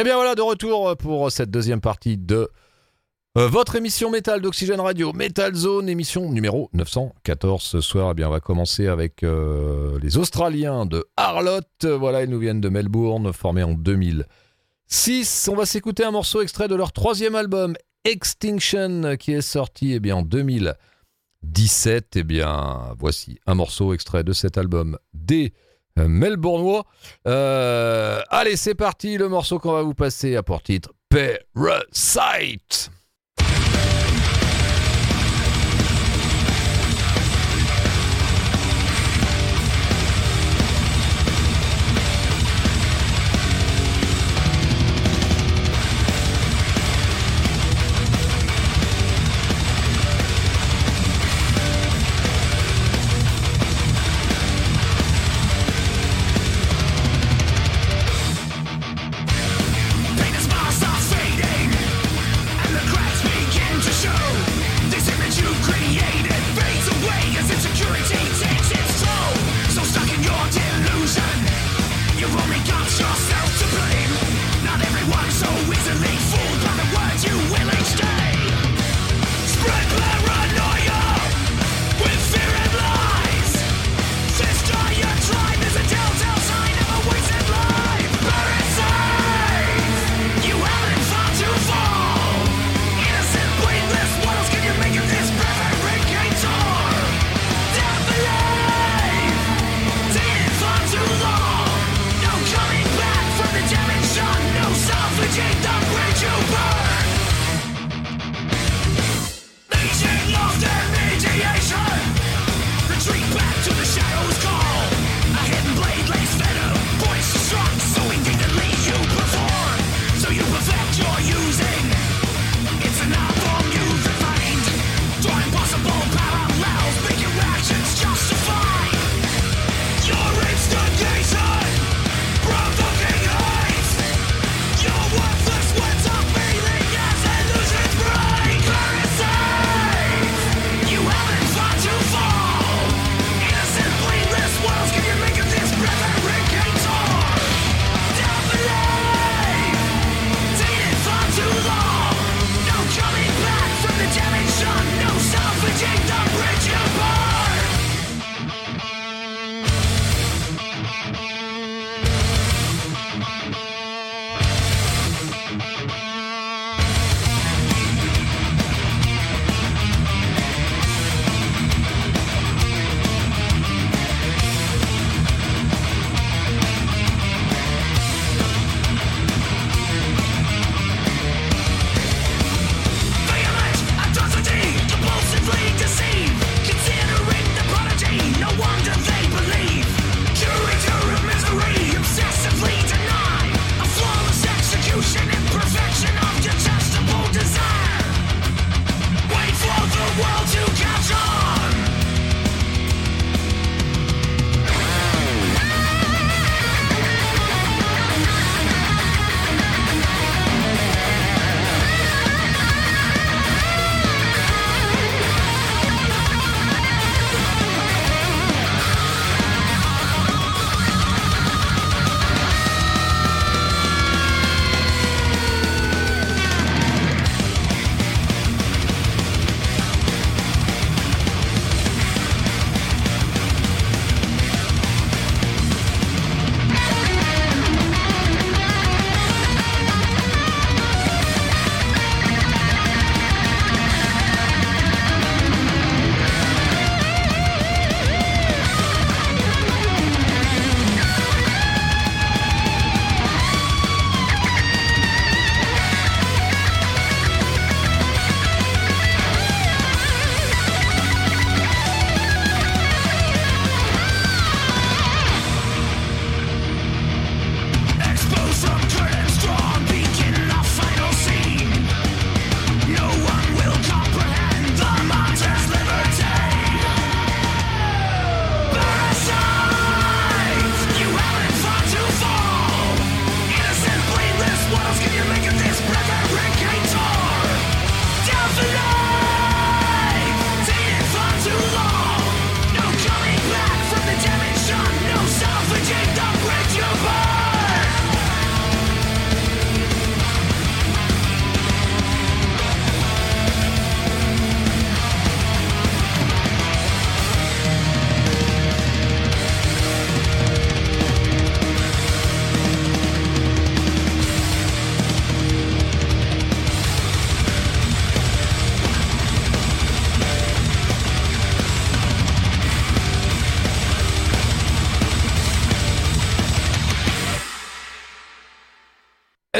Et bien voilà, de retour pour cette deuxième partie de euh, votre émission métal d'Oxygène Radio, Metal Zone, émission numéro 914 ce soir. Eh bien, on va commencer avec euh, les Australiens de Harlot. Voilà, ils nous viennent de Melbourne, formés en 2006. On va s'écouter un morceau extrait de leur troisième album, Extinction, qui est sorti eh bien, en 2017. Eh bien, voici un morceau extrait de cet album euh, Melbournois. allez, c'est parti. Le morceau qu'on va vous passer a pour titre Parasite.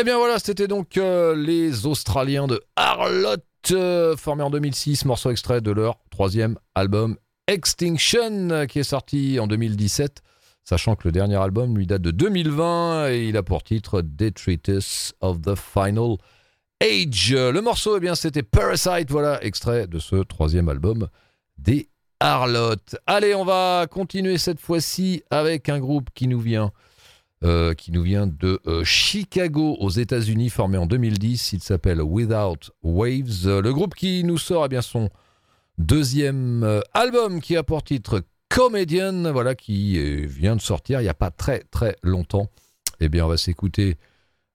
Eh bien voilà, c'était donc euh, les Australiens de Harlot, euh, formés en 2006, morceau extrait de leur troisième album Extinction, qui est sorti en 2017, sachant que le dernier album lui date de 2020 et il a pour titre Detritus of the Final Age. Le morceau, eh bien, c'était Parasite, voilà, extrait de ce troisième album des Harlot. Allez, on va continuer cette fois-ci avec un groupe qui nous vient euh, qui nous vient de euh, Chicago aux États-Unis, formé en 2010. Il s'appelle Without Waves. Euh, le groupe qui nous sort eh bien, son deuxième album qui a pour titre Comedian, voilà, qui vient de sortir il n'y a pas très très longtemps. Eh bien, on va s'écouter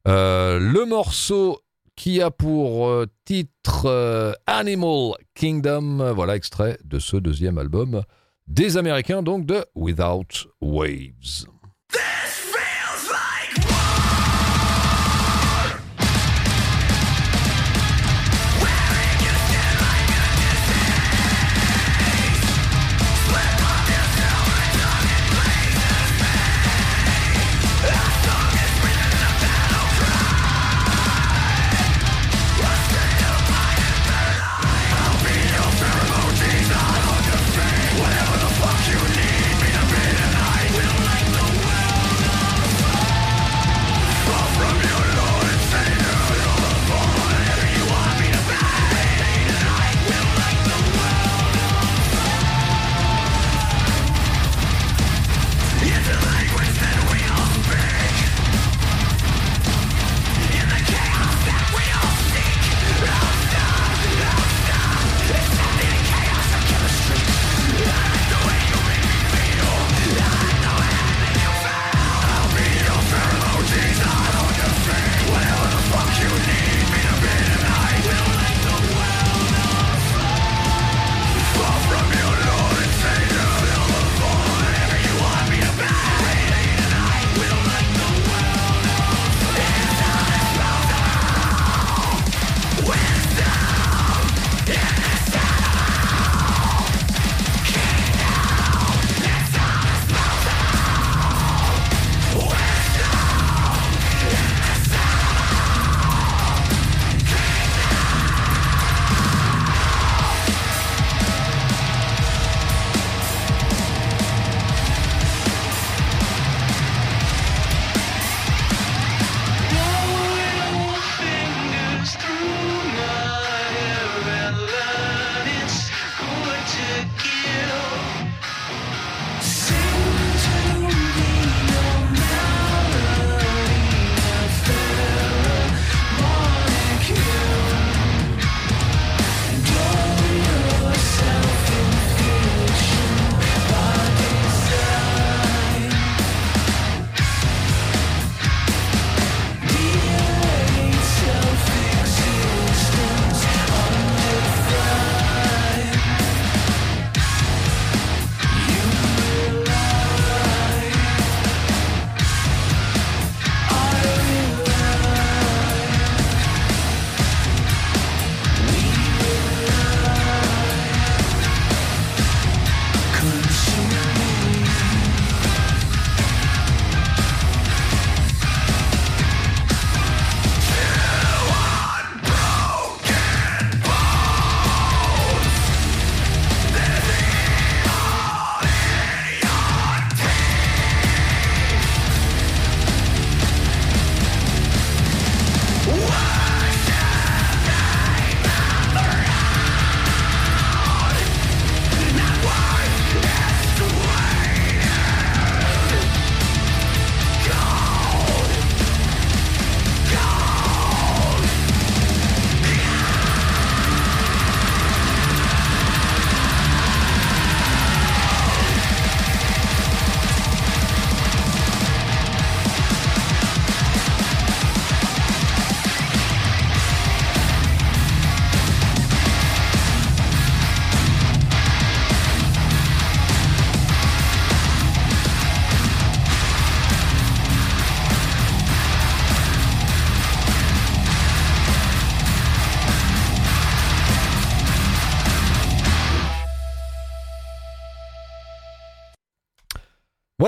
le morceau qui a pour titre Animal Kingdom, voilà, extrait de ce deuxième album des Américains, donc de Without Waves.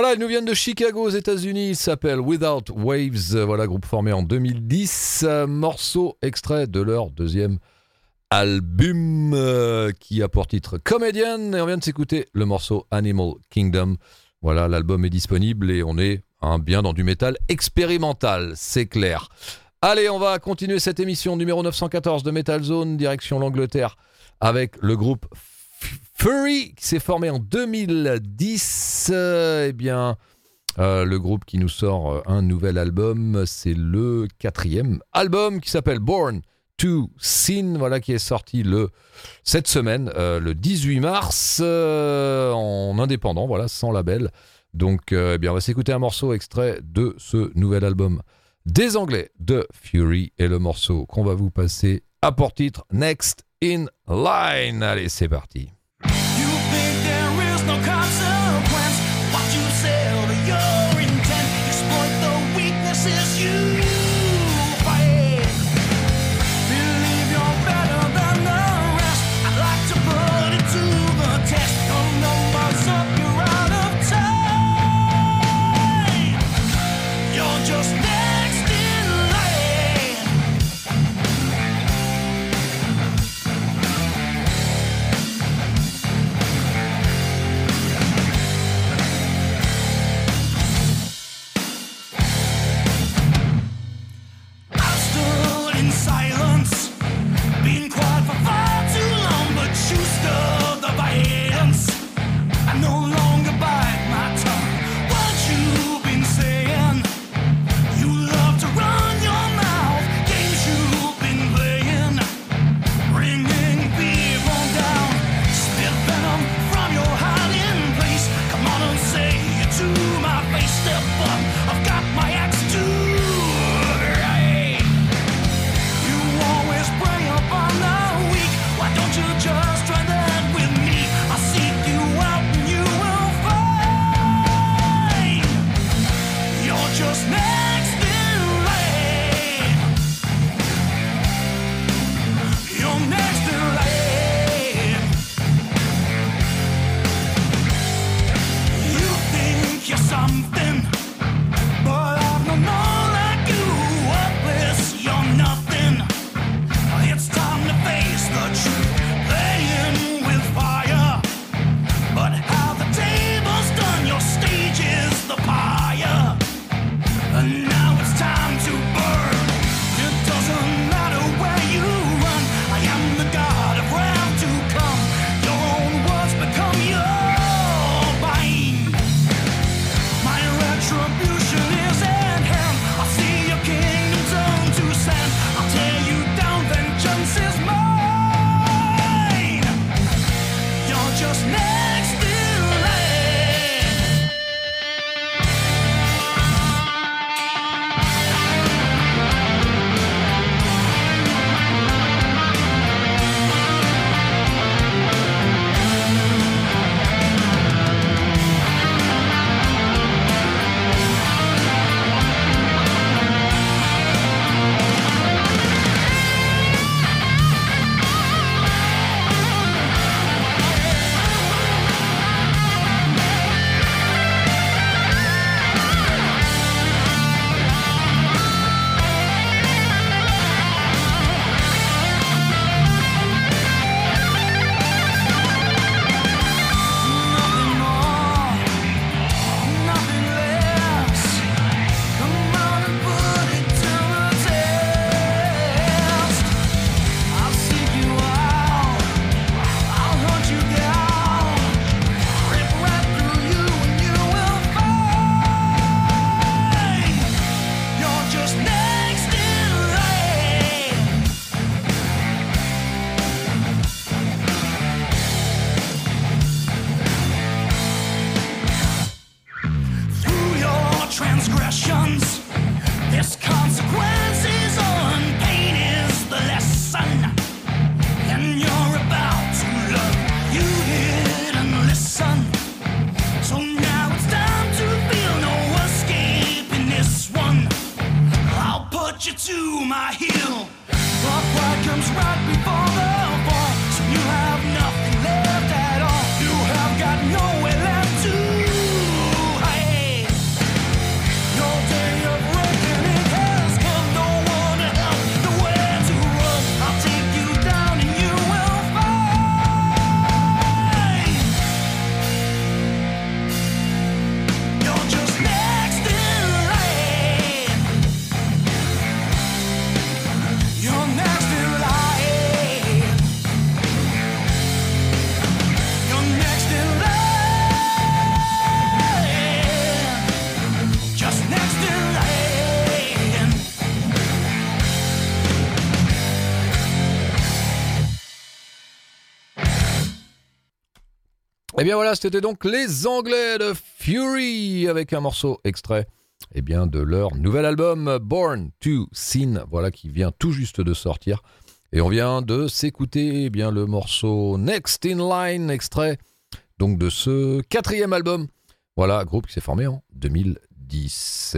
Voilà, ils nous viennent de Chicago aux États-Unis. Ils s'appellent Without Waves. Voilà, groupe formé en 2010. Morceau extrait de leur deuxième album euh, qui a pour titre Comedian. Et on vient de s'écouter le morceau Animal Kingdom. Voilà, l'album est disponible et on est hein, bien dans du métal expérimental, c'est clair. Allez, on va continuer cette émission numéro 914 de Metal Zone, direction l'Angleterre, avec le groupe Fury, qui s'est formé en 2010. eh bien, euh, le groupe qui nous sort euh, un nouvel album, c'est le quatrième album qui s'appelle Born to Sin, voilà qui est sorti le cette semaine, euh, le 18 mars, en indépendant, voilà, sans label. Donc, eh bien, on va s'écouter un morceau extrait de ce nouvel album des Anglais de Fury et le morceau qu'on va vous passer à pour titre Next in Line. Allez, c'est parti. to my heel. Pop comes right before. Bien voilà, c'était donc les Anglais de Fury avec un morceau extrait eh bien, de leur nouvel album Born to Sin, voilà qui vient tout juste de sortir. Et on vient de s'écouter eh bien le morceau Next in Line, extrait donc de ce quatrième album. Voilà, groupe qui s'est formé en 2010.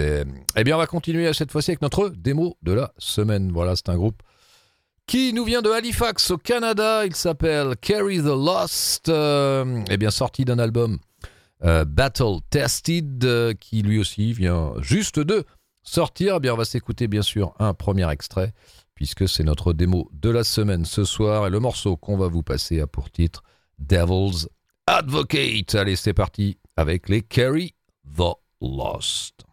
Eh bien, on va continuer cette fois-ci avec notre démo de la semaine. Voilà, c'est un groupe qui nous vient de Halifax au Canada. Il s'appelle Carry the Lost, euh, bien sorti d'un album euh, Battle Tested, euh, qui lui aussi vient juste de sortir. Eh bien, on va s'écouter bien sûr un premier extrait, puisque c'est notre démo de la semaine ce soir. Et le morceau qu'on va vous passer a pour titre Devil's Advocate. Allez, c'est parti avec les Carry the Lost.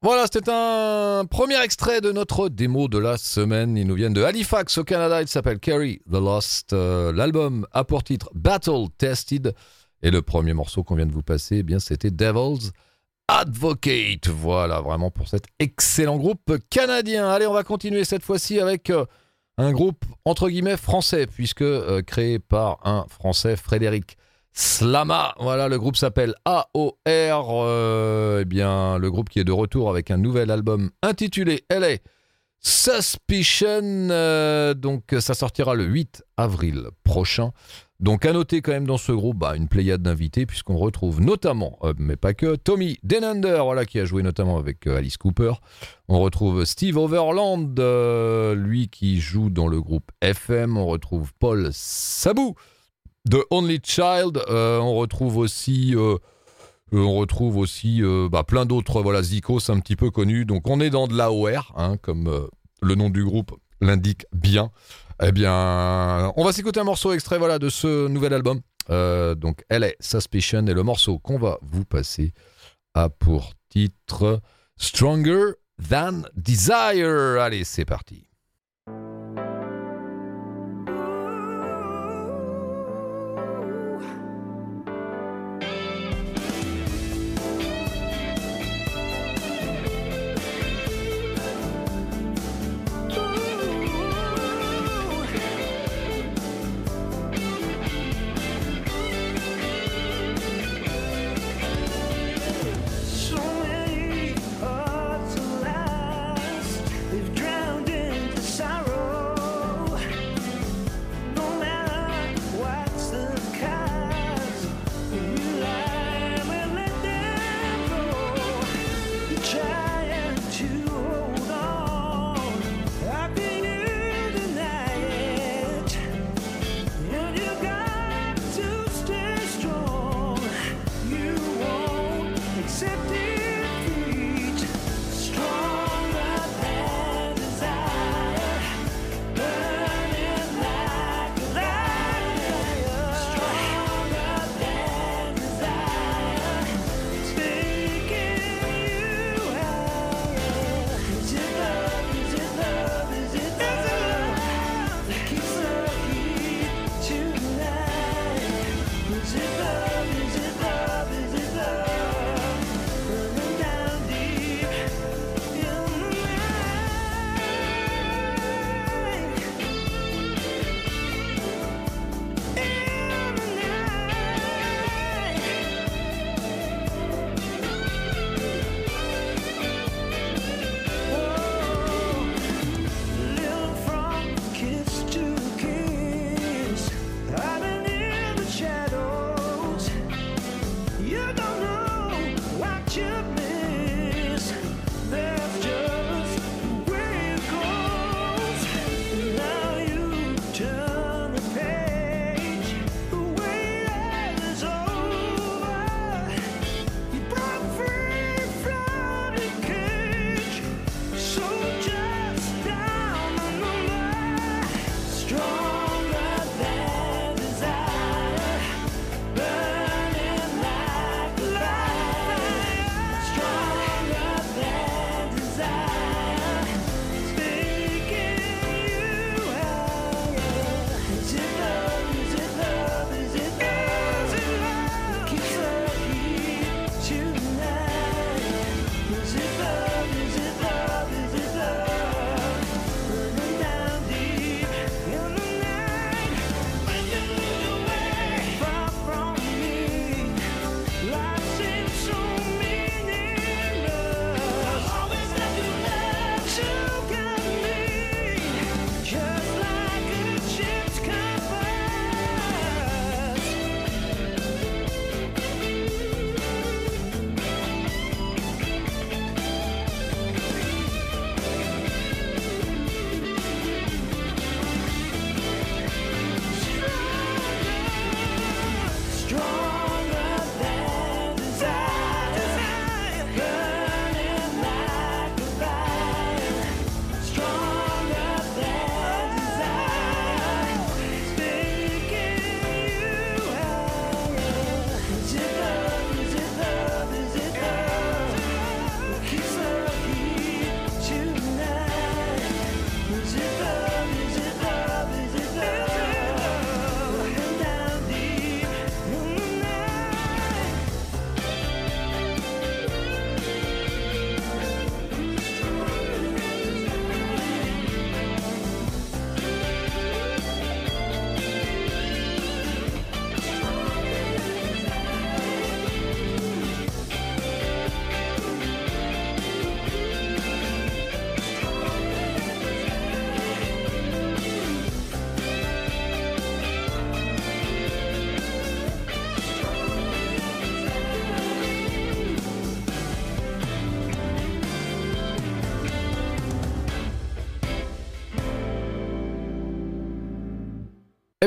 Voilà, c'était un premier extrait de notre démo de la semaine. Ils nous viennent de Halifax au Canada. Il s'appelle Carry the Lost. Euh, l'album a pour titre Battle Tested. Et le premier morceau qu'on vient de vous passer, eh c'était Devil's Advocate. Voilà, vraiment pour cet excellent groupe canadien. Allez, on va continuer cette fois-ci avec euh, un groupe entre guillemets français, puisque euh, créé par un français, Frédéric Slama. Voilà, le groupe s'appelle AOR. Euh, eh bien, le groupe qui est de retour avec un nouvel album intitulé LA Suspicion. Euh, donc ça sortira le 8 avril prochain. Donc à noter quand même dans ce groupe bah, une pléiade d'invités puisqu'on retrouve notamment, euh, mais pas que, Tommy Denander, voilà, qui a joué notamment avec Alice Cooper. On retrouve Steve Overland, lui qui joue dans le groupe FM. On retrouve Paul Sabou de Only Child. on retrouve aussi... on retrouve aussi bah, plein d'autres, voilà, Zikos un petit peu connus. Donc on est dans de l'AOR, hein, comme le nom du groupe l'indique bien. Eh bien, on va s'écouter un morceau extrait voilà, de ce nouvel album. Euh, donc, elle est Suspicion et le morceau qu'on va vous passer a pour titre Stronger Than Desire. Allez, c'est parti.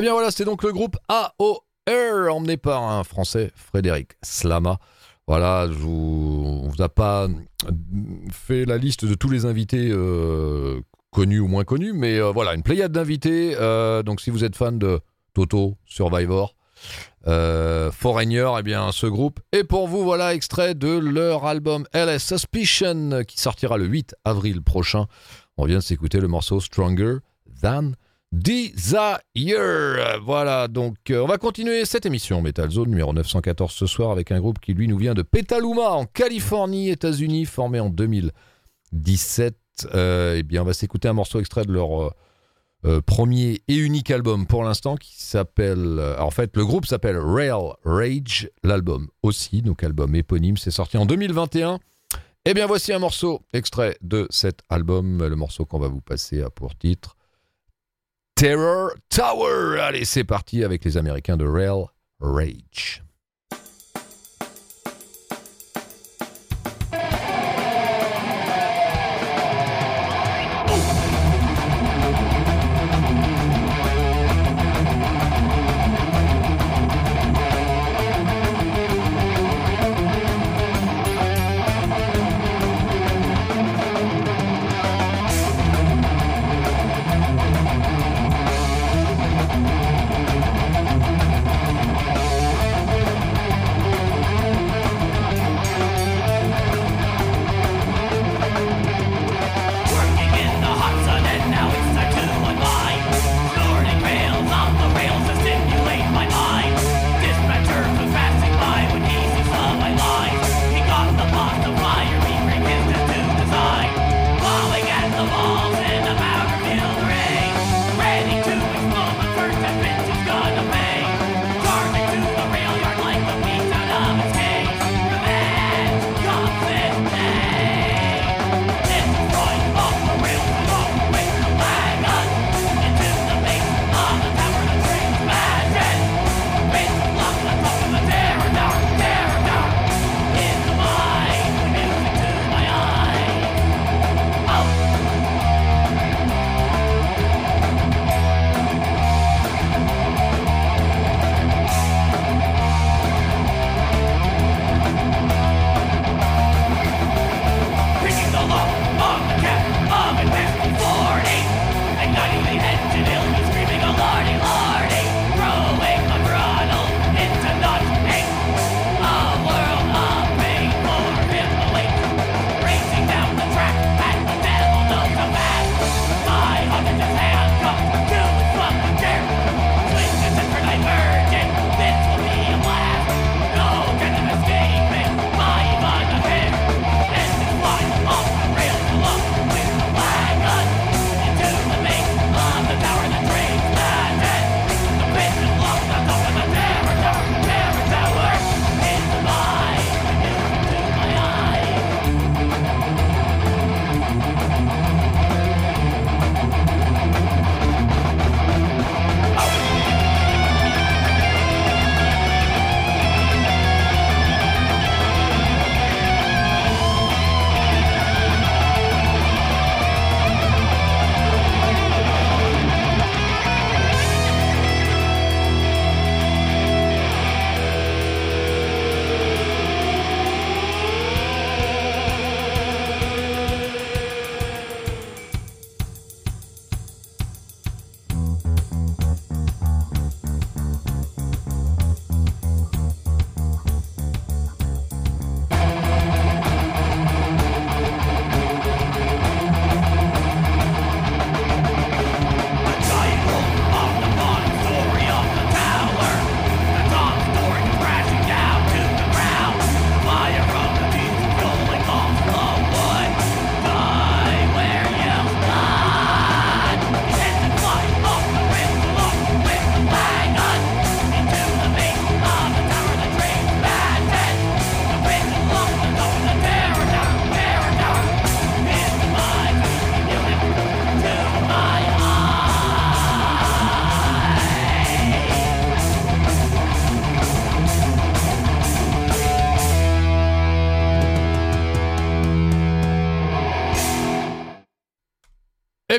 Bien voilà, c'était donc le groupe AOR, emmené par un Français, Frédéric Slama. Voilà, je vous, on vous a pas fait la liste de tous les invités euh, connus ou moins connus, mais euh, voilà, une pléiade d'invités. Euh, donc si vous êtes fan de Toto, Survivor, Foreigner, eh bien ce groupe est pour vous. Voilà, extrait de leur album LS Suspicion qui sortira le 8 avril prochain. On vient de s'écouter le morceau Stronger Than Desire. Voilà, donc on va continuer cette émission Metal Zone numéro 914 ce soir avec un groupe qui lui nous vient de Petaluma en Californie, États-Unis, formé en 2017. eh bien, on va s'écouter un morceau extrait de leur premier et unique album pour l'instant qui s'appelle. en fait, le groupe s'appelle Rail Rage, l'album aussi, donc album éponyme, c'est sorti en 2021. Eh bien, voici un morceau extrait de cet album, le morceau qu'on va vous passer à pour titre. Terror Tower. Allez, c'est parti avec les Américains de Rail Rage.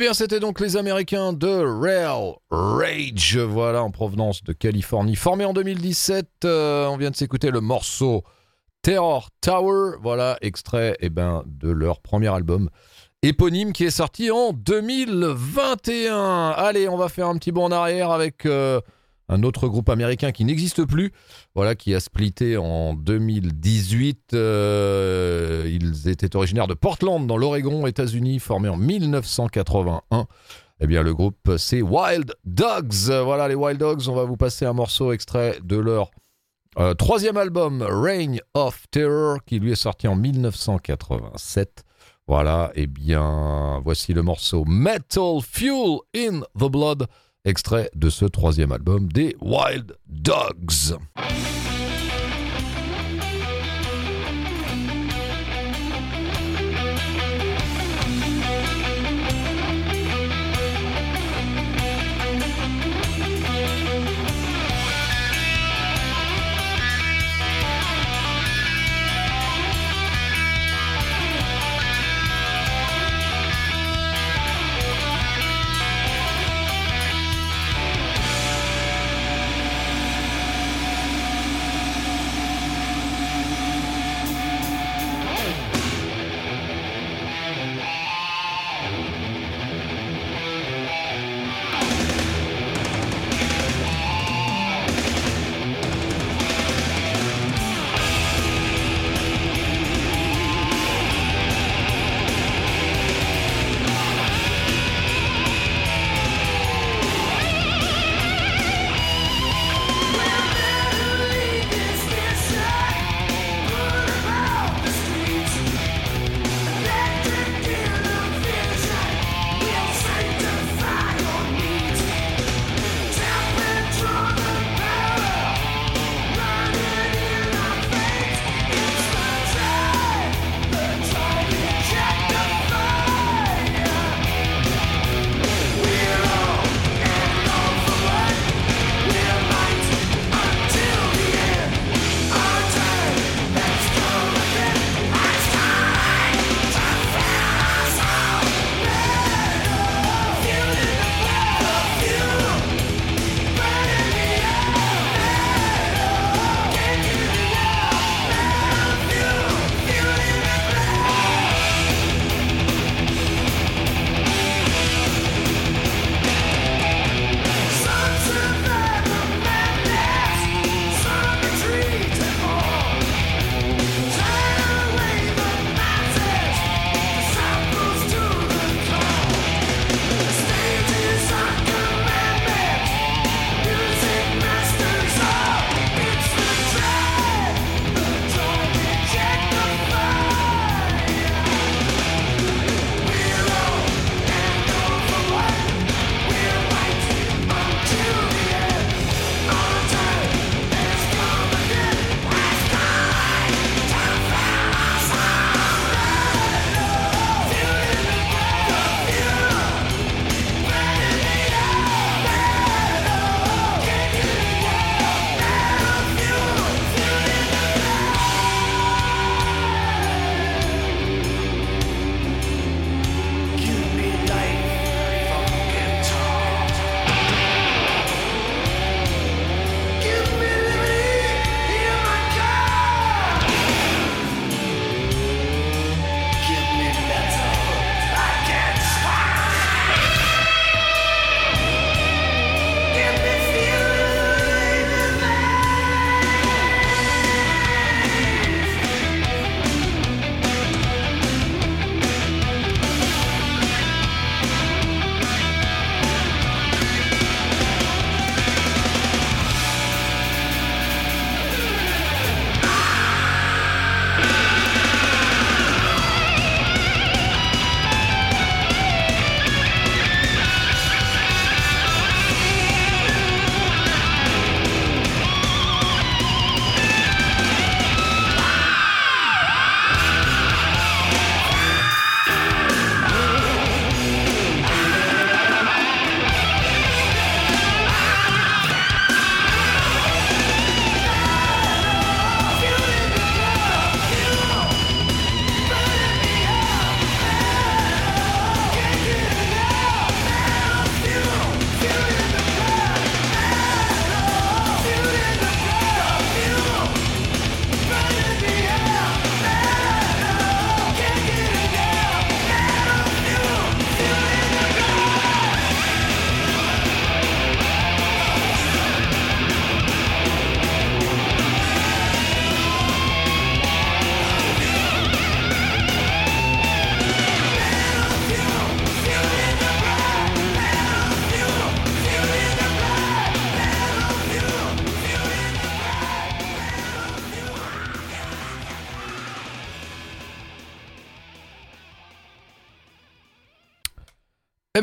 Bien, c'était donc les Américains de Real Rage, voilà, en provenance de Californie. Formé en 2017, euh, on vient de s'écouter le morceau Terror Tower, voilà, extrait eh ben, de leur premier album éponyme qui est sorti en 2021. Allez, on va faire un petit bond en arrière avec euh, un autre groupe américain qui n'existe plus, voilà, qui a splitté en 2018. Euh, ils étaient originaires de Portland, dans l'Oregon, États-Unis, formé en 1981. Eh bien, le groupe, c'est Wild Dogs. Voilà, les Wild Dogs, on va vous passer un morceau extrait de leur euh, troisième album, Reign of Terror, qui lui est sorti en 1987. Voilà, eh bien, voici le morceau Metal Fuel in the Blood extrait de ce troisième album des Wild Dogs.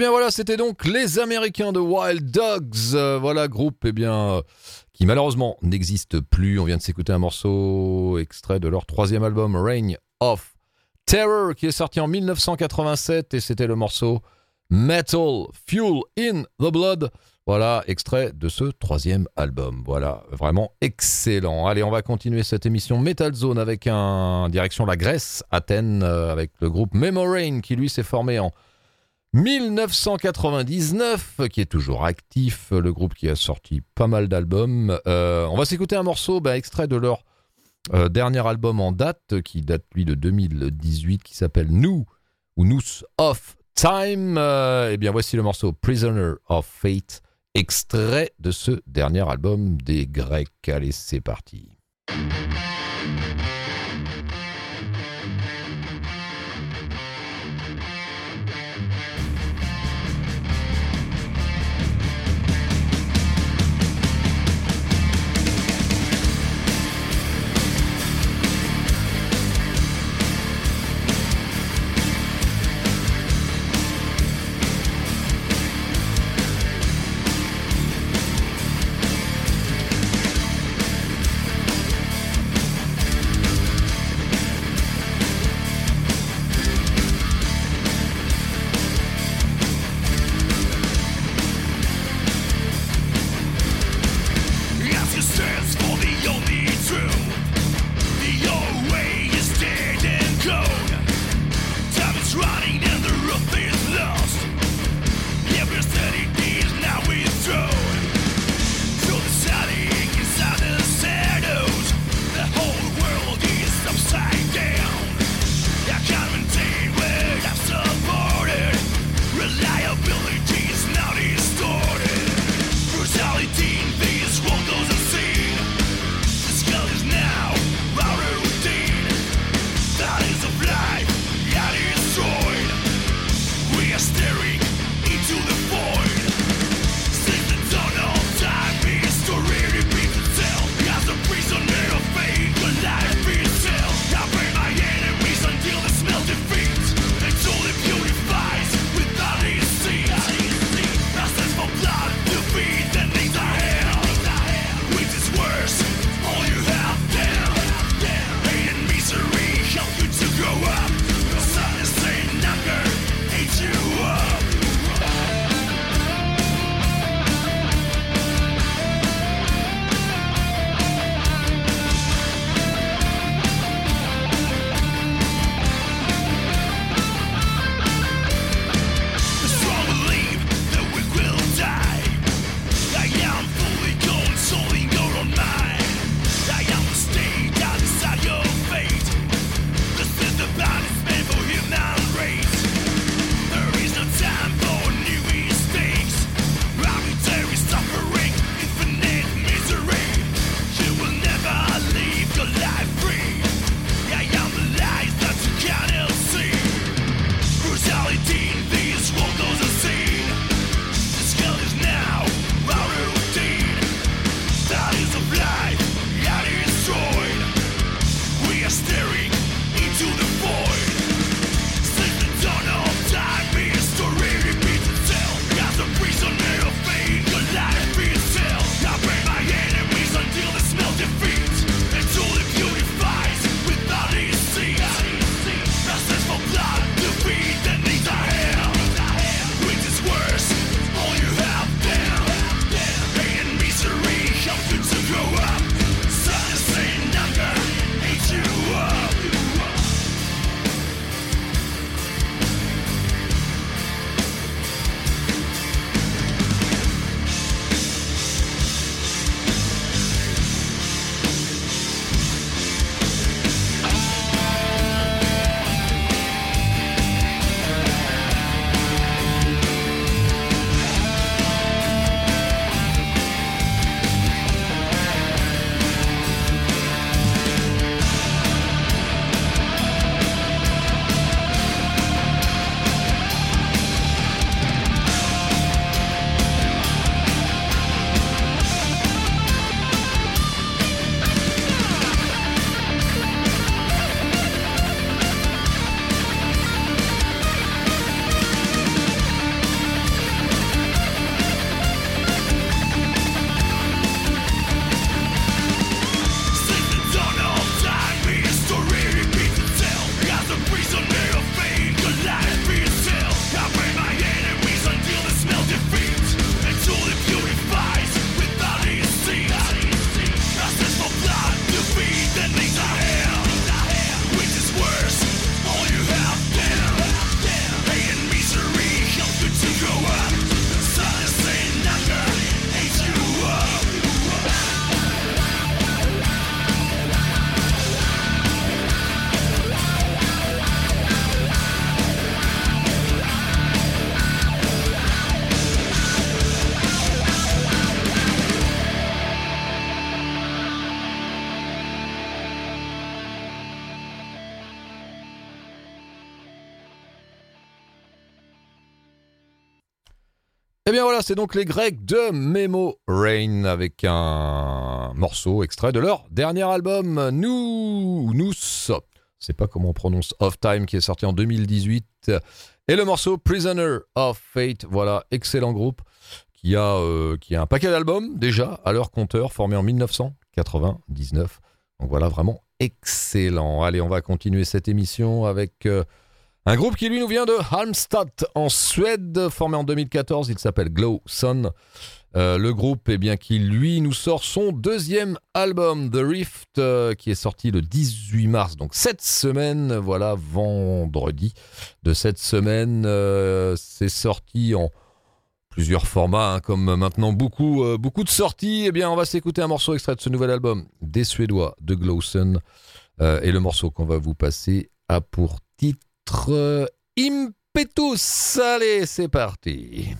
Bien voilà, c'était donc les Américains de Wild Dogs. Euh, voilà, groupe eh bien, euh, qui malheureusement n'existe plus. On vient de s'écouter un morceau extrait de leur troisième album, Reign of Terror, qui est sorti en 1987 et c'était le morceau Metal Fuel in the Blood. Voilà, extrait de ce troisième album. Voilà, vraiment excellent. Allez, on va continuer cette émission Metal Zone avec un direction la Grèce, Athènes, euh, avec le groupe Memorain qui lui s'est formé en 1999, qui est toujours actif, le groupe qui a sorti pas mal d'albums. Euh, on va s'écouter un morceau bah, extrait de leur euh, dernier album en date, qui date lui de 2018, qui s'appelle Nous ou Nous of Time. Euh, eh bien voici le morceau Prisoner of Fate, extrait de ce dernier album des Grecs. Allez, c'est parti. Eh bien voilà, c'est donc les Grecs de Memo Rain avec un morceau extrait de leur dernier album, Nous, Nous, c'est pas comment on prononce Off Time qui est sorti en 2018 et le morceau Prisoner of Fate. Voilà, excellent groupe qui a, euh, qui a un paquet d'albums déjà à leur compteur formé en 1999. Donc voilà, vraiment excellent. Allez, on va continuer cette émission avec euh, un groupe qui lui nous vient de Halmstad en Suède, formé en 2014. Il s'appelle Glow Sun. Euh, le groupe, eh bien, qui lui nous sort son deuxième album, The Rift, euh, qui est sorti le 18 mars, donc cette semaine, voilà, vendredi de cette semaine. c'est sorti en plusieurs formats, hein, comme maintenant beaucoup, euh, beaucoup de sorties. Eh bien, on va s'écouter un morceau extrait de ce nouvel album des Suédois de Glowson. Euh, et le morceau qu'on va vous passer a pour titre euh, Impetus. Allez, c'est parti.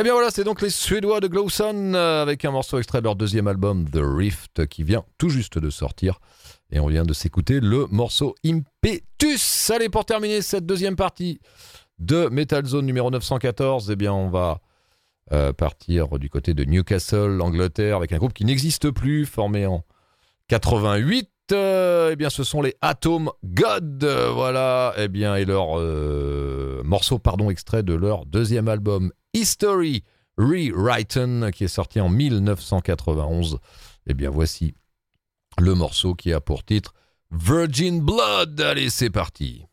Eh bien voilà, c'est donc les Suédois de Glowson euh, avec un morceau extrait de leur deuxième album The Rift qui vient tout juste de sortir. Et on vient de s'écouter le morceau Impetus. Allez, pour terminer cette deuxième partie de Metal Zone numéro 914, eh bien on va euh, partir du côté de Newcastle, Angleterre, avec un groupe qui n'existe plus, formé en 88. Euh, eh bien, ce sont les Atom God, voilà, eh bien, et leur euh, morceau, pardon, extrait de leur deuxième album History Rewritten, qui est sorti en 1991. Eh bien, voici le morceau qui a pour titre Virgin Blood. Allez, c'est parti.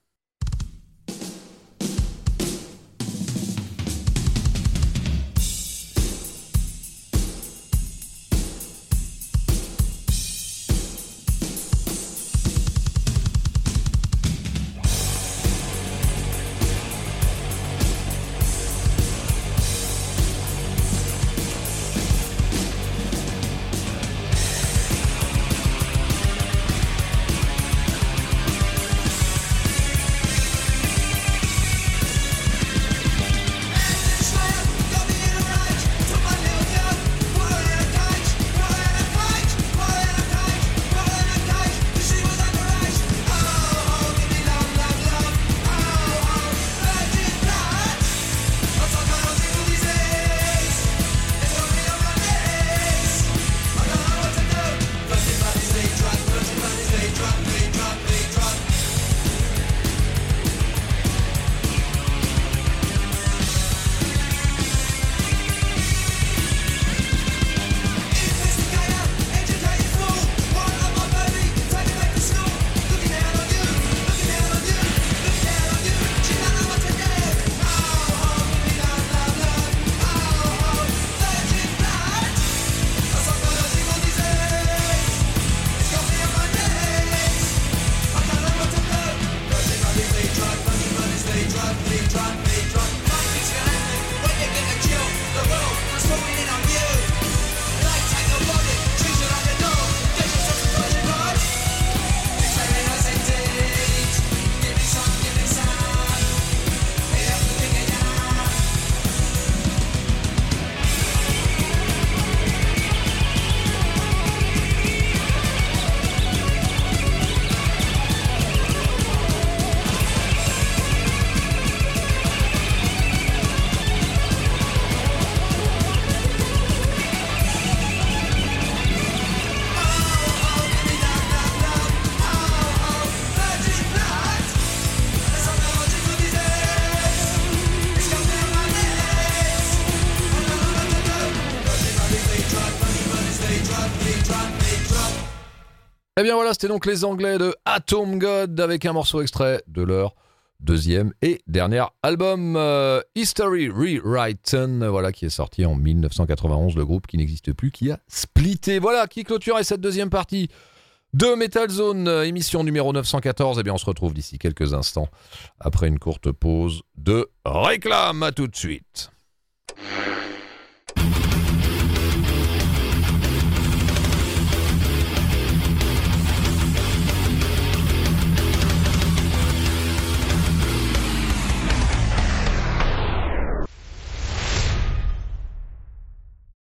Bien voilà, c'était donc les Anglais de Atom God avec un morceau extrait de leur deuxième et dernier album euh, History Rewritten, voilà qui est sorti en 1991, le groupe qui n'existe plus, qui a splitté. Voilà qui clôturait cette deuxième partie de Metal Zone, euh, émission numéro 914. Eh bien on se retrouve d'ici quelques instants après une courte pause de réclame. À tout de suite.